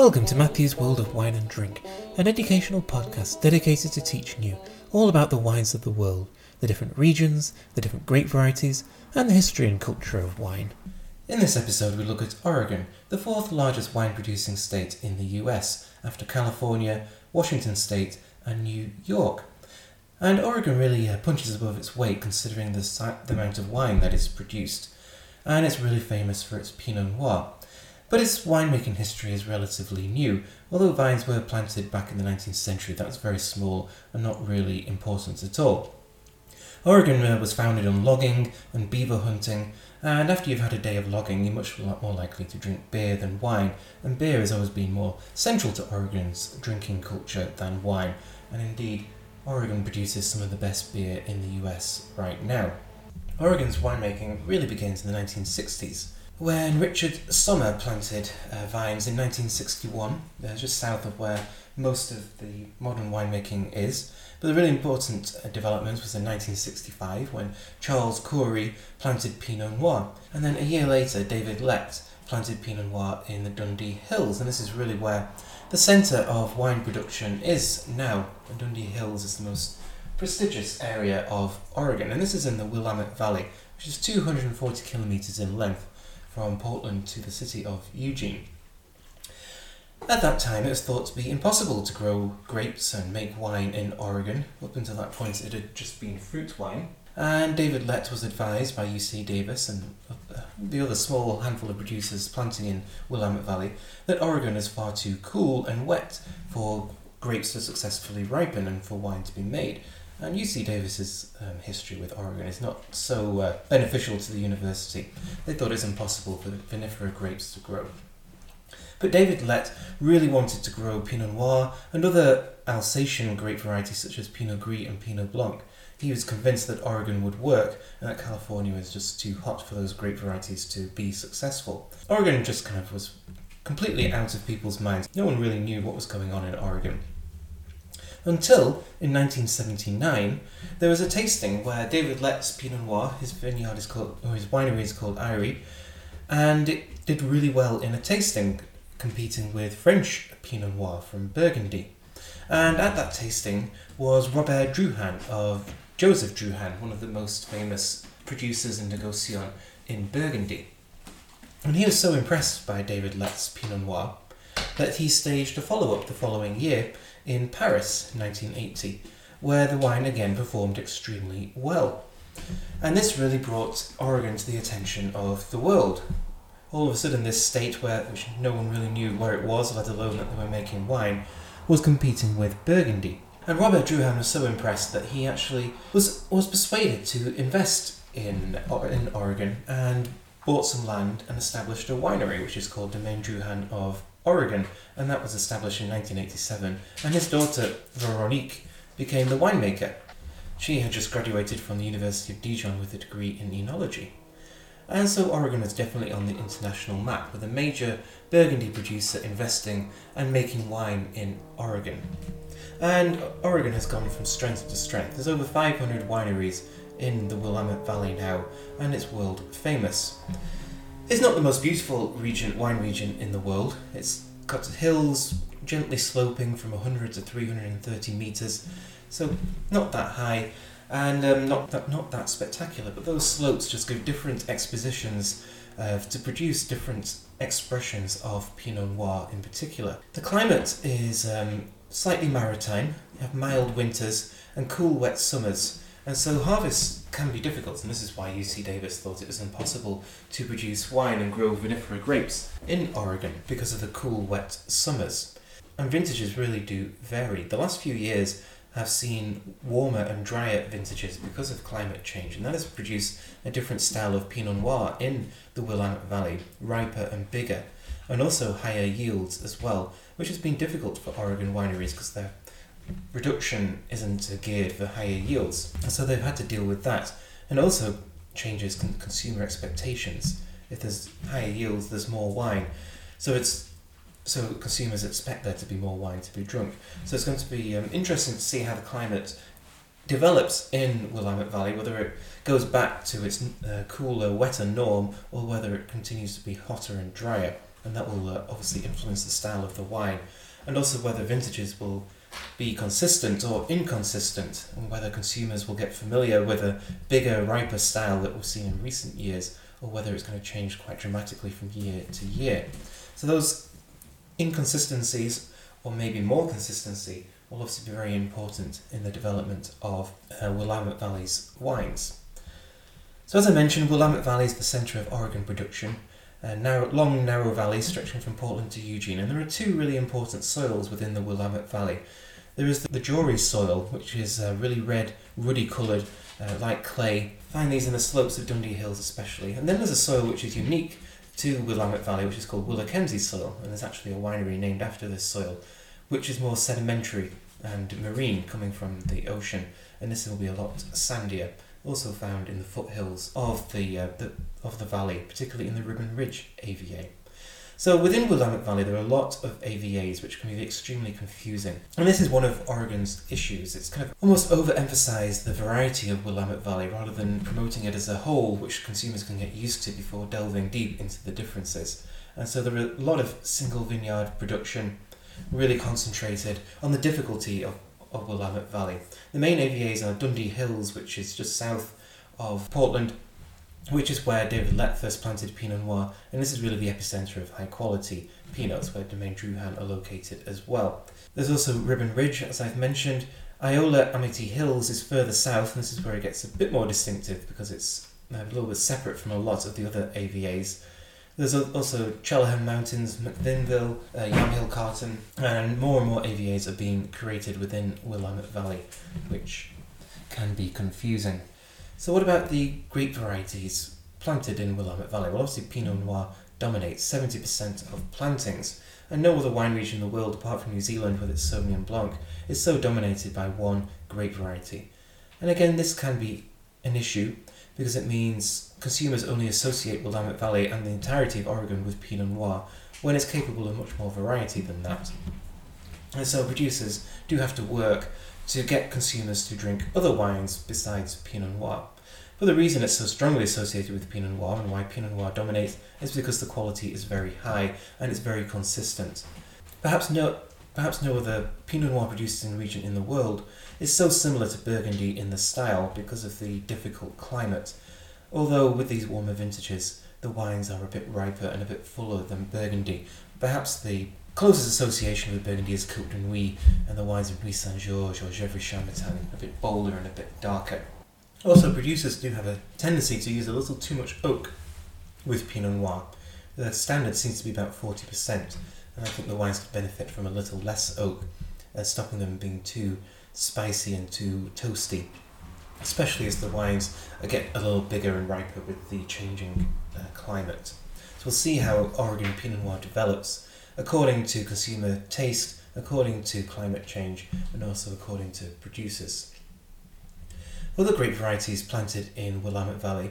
Welcome to Matthew's World of Wine and Drink, an educational podcast dedicated to teaching you all about the wines of the world, the different regions, the different grape varieties, and the history and culture of wine. In this episode, we look at Oregon, the fourth largest wine producing state in the US, after California, Washington State, and New York. And Oregon really uh, punches above its weight considering the, si- the amount of wine that is produced. And it's really famous for its Pinot Noir. But its winemaking history is relatively new. Although vines were planted back in the 19th century, that was very small and not really important at all. Oregon uh, was founded on logging and beaver hunting, and after you've had a day of logging, you're much more likely to drink beer than wine, and beer has always been more central to Oregon's drinking culture than wine, and indeed, Oregon produces some of the best beer in the US right now. Oregon's winemaking really begins in the 1960s when Richard Sommer planted uh, vines in 1961, uh, just south of where most of the modern winemaking is. But the really important uh, development was in 1965 when Charles Coury planted Pinot Noir, and then a year later David Lett planted Pinot Noir in the Dundee Hills, and this is really where the centre of wine production is now. The Dundee Hills is the most prestigious area of Oregon, and this is in the Willamette Valley, which is 240 kilometres in length from Portland to the city of Eugene. At that time, it was thought to be impossible to grow grapes and make wine in Oregon. Up until that point, it had just been fruit wine. And David Lett was advised by UC Davis and uh, the other small handful of producers planting in Willamette Valley that Oregon is far too cool and wet for grapes to successfully ripen and for wine to be made. And UC Davis's um, history with Oregon is not so uh, beneficial to the university. They thought it was impossible for vinifera grapes to grow. But David Lett really wanted to grow Pinot Noir and other Alsatian grape varieties such as Pinot Gris and Pinot Blanc. He was convinced that Oregon would work and that California was just too hot for those grape varieties to be successful. Oregon just kind of was completely out of people's minds. No one really knew what was going on in Oregon. Until, in 1979, there was a tasting where David Lett's Pinot Noir, his vineyard is called, or his winery is called Eyrie, and it did really well in a tasting, competing with French Pinot Noir from Burgundy. And at that tasting was Robert Drouhin of Joseph Drouhin, one of the most famous producers and negociants in Burgundy. And he was so impressed by David Lett's Pinot Noir that he staged a follow up the following year in Paris, 1980, where the wine again performed extremely well. And this really brought Oregon to the attention of the world. All of a sudden, this state, where which no one really knew where it was, let alone that they were making wine, was competing with Burgundy. And Robert Drouhin was so impressed that he actually was was persuaded to invest in in Oregon and bought some land and established a winery, which is called Domaine Drouhin of Oregon, and that was established in 1987. And his daughter, Veronique, became the winemaker. She had just graduated from the University of Dijon with a degree in enology. And so Oregon is definitely on the international map, with a major Burgundy producer investing and making wine in Oregon. And Oregon has gone from strength to strength. There's over 500 wineries in the Willamette Valley now, and it's world famous. It's not the most beautiful region, wine region in the world. It's got hills gently sloping from 100 to 330 meters, so not that high, and um, not that not that spectacular. But those slopes just give different expositions uh, to produce different expressions of Pinot Noir in particular. The climate is um, slightly maritime. You have mild winters and cool, wet summers. And so harvests can be difficult, and this is why UC Davis thought it was impossible to produce wine and grow vinifera grapes in Oregon because of the cool, wet summers. And vintages really do vary. The last few years have seen warmer and drier vintages because of climate change, and that has produced a different style of Pinot Noir in the Willamette Valley, riper and bigger, and also higher yields as well, which has been difficult for Oregon wineries because their production isn't geared for higher yields, and so they've had to deal with that, and also changes con- consumer expectations. If there's higher yields, there's more wine, so it's so consumers expect there to be more wine to be drunk. So it's going to be um, interesting to see how the climate develops in Willamette Valley, whether it goes back to its uh, cooler, wetter norm, or whether it continues to be hotter and drier. and that will uh, obviously influence the style of the wine, and also whether vintages will be consistent or inconsistent, and whether consumers will get familiar with a bigger, riper style that we've seen in recent years, or whether it's going to change quite dramatically from year to year. So those inconsistencies, or maybe more consistency, will obviously be very important in the development of uh, Willamette Valley's wines. So as I mentioned, Willamette Valley is the centre of Oregon production, a narrow, long narrow valley stretching from Portland to Eugene, and there are two really important soils within the Willamette Valley. There is the, the Jory soil, which is uh, really red, ruddy coloured, uh, like clay. Find these in the slopes of Dundee Hills especially. And then there's a soil which is unique to Willamette Valley, which is called Willakenzie soil, and there's actually a winery named after this soil, which is more sedimentary and marine, coming from the ocean, and this will be a lot sandier. Also found in the foothills of the, uh, the of the valley, particularly in the Ribbon Ridge AVA. So within Willamette Valley, there are a lot of AVAs which can be extremely confusing. And this is one of Oregon's issues. It's kind of almost overemphasized the variety of Willamette Valley rather than promoting it as a whole, which consumers can get used to before delving deep into the differences. And so there are a lot of single vineyard production, really concentrated on the difficulty of, of Willamette Valley. The main AVAs are Dundee Hills, which is just south of Portland, which is where David Lett first planted Pinot Noir, and this is really the epicenter of high quality Pinots, where Domaine Drouhin are located as well. There's also Ribbon Ridge, as I've mentioned. Eola Amity Hills is further south, and this is where it gets a bit more distinctive because it's a little bit separate from a lot of the other AVAs. There's also Chehalem Mountains, McMinnville, uh, Yamhill Carlton, and more and more AVAs are being created within Willamette Valley, which can be confusing. So what about the grape varieties planted in Willamette Valley? Well, obviously Pinot Noir dominates 70% of plantings, and no other wine region in the world, apart from New Zealand with its Sauvignon Blanc, is so dominated by one grape variety. And again, this can be an issue because it means consumers only associate Willamette Valley and the entirety of Oregon with Pinot Noir when it's capable of much more variety than that. And so producers do have to work to get consumers to drink other wines besides Pinot Noir. But the reason it's so strongly associated with Pinot Noir and why Pinot Noir dominates is because the quality is very high and it's very consistent. Perhaps no, perhaps no other Pinot Noir produced in the region in the world is so similar to Burgundy in the style because of the difficult climate. Although with these warmer vintages, the wines are a bit riper and a bit fuller than Burgundy. Perhaps the closest association with Burgundy is Côte de Nuits and the wines of Nuits Saint Georges or Gevrey Chambertin, a bit bolder and a bit darker. Also, producers do have a tendency to use a little too much oak with Pinot Noir. The standard seems to be about 40%, and I think the wines could benefit from a little less oak, uh, stopping them being too spicy and too toasty, especially as the wines get a little bigger and riper with the changing uh, climate. So we'll see how Oregon Pinot Noir develops according to consumer taste, according to climate change, and also according to producers. Other grape varieties planted in Willamette Valley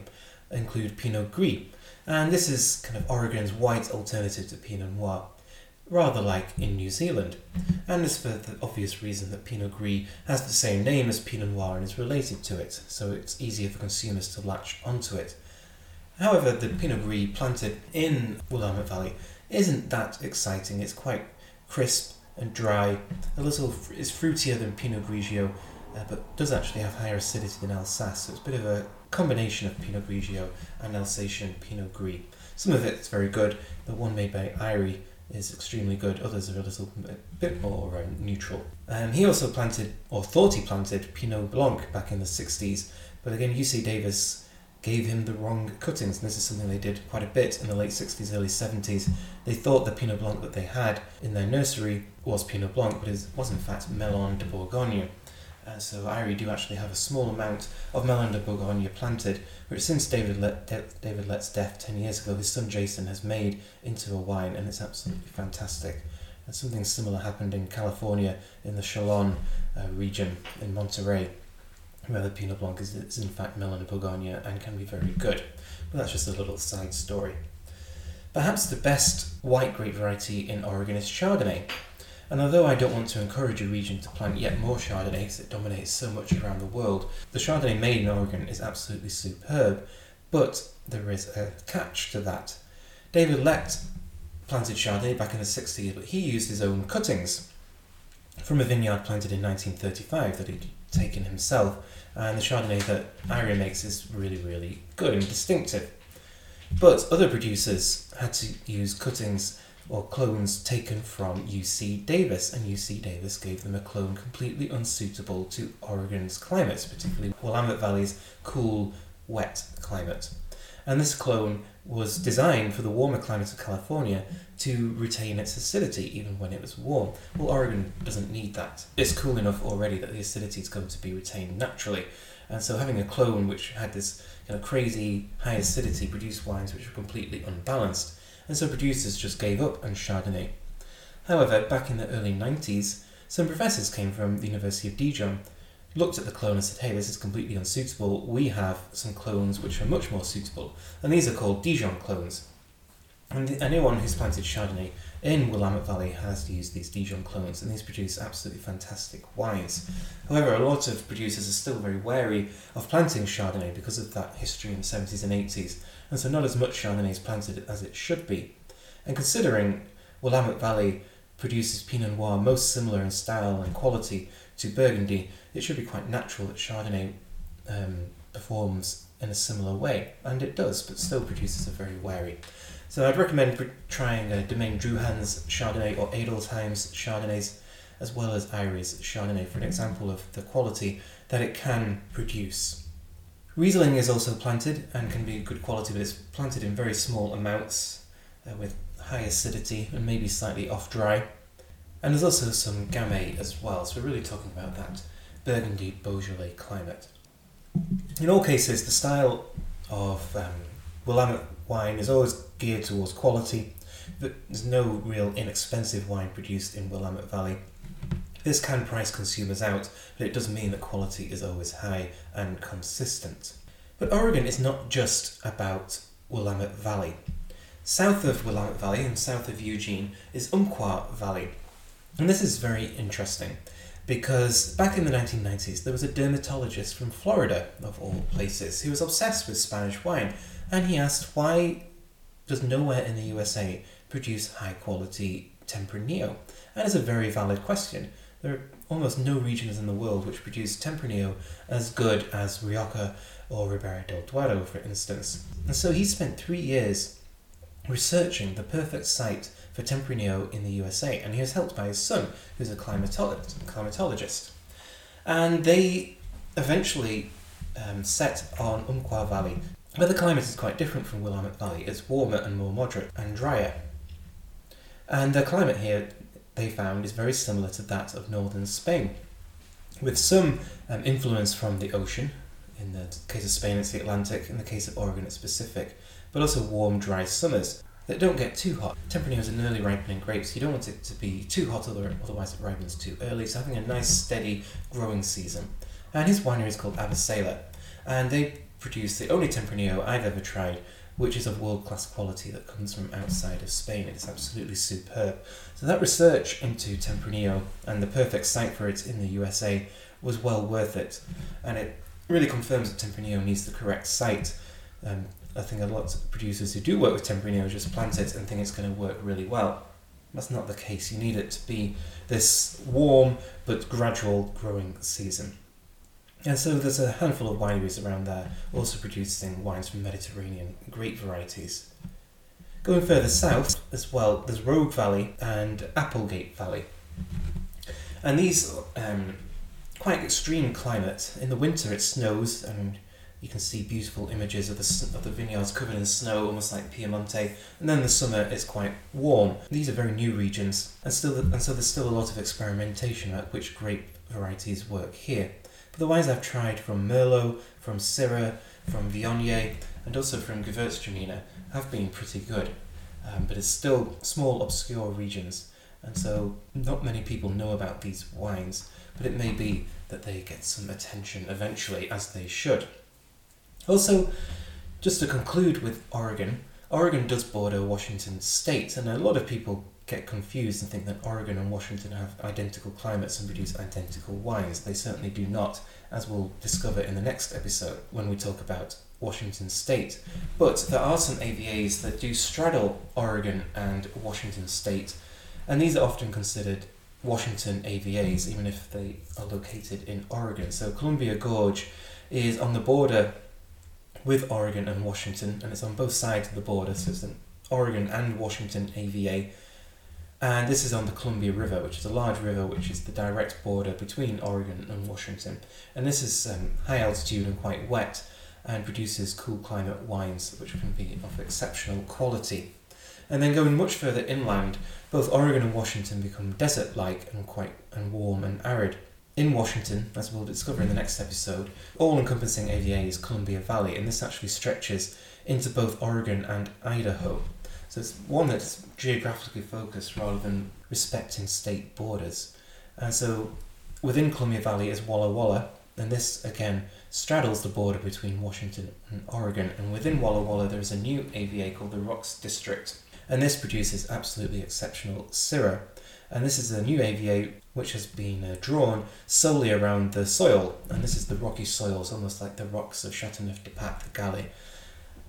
include Pinot Gris, and this is kind of Oregon's white alternative to Pinot Noir, rather like in New Zealand. And this for the obvious reason that Pinot Gris has the same name as Pinot Noir and is related to it, so it's easier for consumers to latch onto it. However, the Pinot Gris planted in Willamette Valley isn't that exciting. It's quite crisp and dry, a little is fruitier than Pinot Grigio, uh, but does actually have higher acidity than Alsace. So it's a bit of a combination of Pinot Grigio and Alsatian Pinot Gris. Some of it's very good. The one made by Eyrie is extremely good. Others are a little bit more uh, neutral. Um, he also planted, or thought he planted, Pinot Blanc back in the 60s. But again, UC Davis gave him the wrong cuttings. And this is something they did quite a bit in the late 60s, early 70s. They thought the Pinot Blanc that they had in their nursery was Pinot Blanc, but it was in fact Melon de Bourgogne. Uh, so Eyrie do actually have a small amount of Melon de Bourgogne planted, which since David, Let, De- David Lett's death 10 years ago, his son Jason has made into a wine, and it's absolutely fantastic. And something similar happened in California in the Chalone uh, region in Monterey, where the Pinot Blanc is, is in fact Melon de Bourgogne and can be very good. But that's just a little side story. Perhaps the best white grape variety in Oregon is Chardonnay. And although I don't want to encourage a region to plant yet more Chardonnay it dominates so much around the world, the Chardonnay made in Oregon is absolutely superb, but there is a catch to that. David Lett planted Chardonnay back in the 60s, but he used his own cuttings from a vineyard planted in 1935 that he'd taken himself. And the Chardonnay that Eyrie makes is really, really good and distinctive. But other producers had to use cuttings or clones taken from UC Davis, and UC Davis gave them a clone completely unsuitable to Oregon's climate, particularly Willamette Valley's cool, wet climate. And this clone was designed for the warmer climate of California to retain its acidity even when it was warm. Well, Oregon doesn't need that. It's cool enough already that the acidity is going to be retained naturally. And so having a clone which had this kind of crazy high acidity produced wines which were completely unbalanced and so producers just gave up on Chardonnay. However, back in the early 90s, some professors came from the University of Dijon, looked at the clone and said, hey, this is completely unsuitable. We have some clones which are much more suitable. And these are called Dijon clones. And anyone who's planted Chardonnay in Willamette Valley has used these Dijon clones, and these produce absolutely fantastic wines. However, a lot of producers are still very wary of planting Chardonnay because of that history in the 70s and 80s, and so not as much Chardonnay is planted as it should be. And considering Willamette Valley produces Pinot Noir most similar in style and quality to Burgundy, it should be quite natural that Chardonnay um, performs in a similar way, and it does, but still producers are very wary. So I'd recommend trying a Domaine Drouhin's Chardonnay or Adelsheim's Chardonnays, as well as Eyrie's Chardonnay for an example of the quality that it can produce. Riesling is also planted and can be good quality, but it's planted in very small amounts uh, with high acidity and maybe slightly off dry. And there's also some Gamay as well, so we're really talking about that Burgundy Beaujolais climate. In all cases, the style of um, Willamette wine is always geared towards quality. There's no real inexpensive wine produced in Willamette Valley. This can price consumers out, but it does mean that quality is always high and consistent. But Oregon is not just about Willamette Valley. South of Willamette Valley and south of Eugene is Umpqua Valley. And this is very interesting because back in the 1990s there was a dermatologist from Florida, of all places, who was obsessed with Spanish wine and he asked why does nowhere in the USA produce high quality Tempranillo? And it's a very valid question there are almost no regions in the world which produce Tempranillo as good as Rioja or Ribera del Duero, for instance. And so he spent three years researching the perfect site for Tempranillo in the USA, and he was helped by his son, who's a climatologist. And they eventually um, set on Umpqua Valley, but the climate is quite different from Willamette Valley. It's warmer and more moderate and drier. And the climate here they found is very similar to that of northern Spain, with some um, influence from the ocean. In the case of Spain, it's the Atlantic. In the case of Oregon, it's Pacific. But also warm, dry summers that don't get too hot. Tempranillo is an early ripening grape, so you don't want it to be too hot, otherwise it ripens too early. So having a nice, steady growing season. And his winery is called Abacela, and they produce the only Tempranillo I've ever tried which is of world class quality that comes from outside of Spain. It's absolutely superb. So that research into Tempranillo and the perfect site for it in the USA was well worth it, and it really confirms that Tempranillo needs the correct site. Um, I think a lot of producers who do work with Tempranillo just plant it and think it's going to work really well. That's not the case. You need it to be this warm but gradual growing season. And so there's a handful of wineries around there also producing wines from Mediterranean grape varieties. Going further south as well, there's Rogue Valley and Applegate Valley. And these um, quite extreme climate. In the winter it snows and you can see beautiful images of the, of the vineyards covered in snow, almost like Piemonte. And then the summer is quite warm. These are very new regions, and still, and so there's still a lot of experimentation about which grape varieties work here. But the wines I've tried from Merlot, from Syrah, from Viognier, and also from Gewürztraminer have been pretty good. Um, but it's still small, obscure regions, and so not many people know about these wines, but it may be that they get some attention eventually, as they should. Also, just to conclude with Oregon, Oregon does border Washington state, and a lot of people get confused and think that Oregon and Washington have identical climates and produce identical wines. They certainly do not, as we'll discover in the next episode when we talk about Washington State. But there are some AVAs that do straddle Oregon and Washington State, and these are often considered Washington AVAs, even if they are located in Oregon. So Columbia Gorge is on the border with Oregon and Washington, and it's on both sides of the border, so it's an Oregon and Washington AVA. And this is on the Columbia River, which is a large river which is the direct border between Oregon and Washington. And this is um, high altitude and quite wet and produces cool climate wines which can be of exceptional quality. And then going much further inland, both Oregon and Washington become desert-like and quite and warm and arid. In Washington, as we'll discover in the next episode, all-encompassing AVA is Columbia Valley, and this actually stretches into both Oregon and Idaho. So it's one that's geographically focused rather than respecting state borders. And so within Columbia Valley is Walla Walla, and this again straddles the border between Washington and Oregon. And within Walla Walla, there is a new AVA called the Rocks District, and this produces absolutely exceptional Syrah. And this is a new AVA which has been uh, drawn solely around the soil, and this is the rocky soils, almost like the rocks of Chateauneuf-du-Pape, the galets.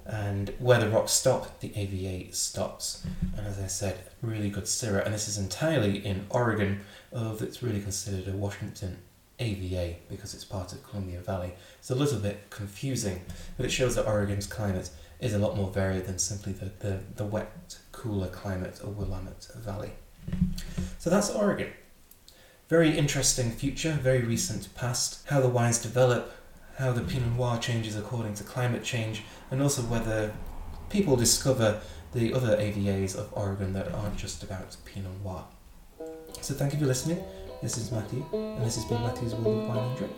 And where the rocks stop, the AVA stops. And as I said, really good Syrah, and this is entirely in Oregon, although it's really considered a Washington AVA because it's part of Columbia Valley. It's a little bit confusing, but it shows that Oregon's climate is a lot more varied than simply the, the, the wet, cooler climate of Willamette Valley. So that's Oregon. Very interesting future, very recent past, how the wines develop, how the Pinot Noir changes according to climate change, and also whether people discover the other AVAs of Oregon that aren't just about Pinot Noir. So thank you for listening. This is Matthew, and this has been Matthew's World of Wine and Drink.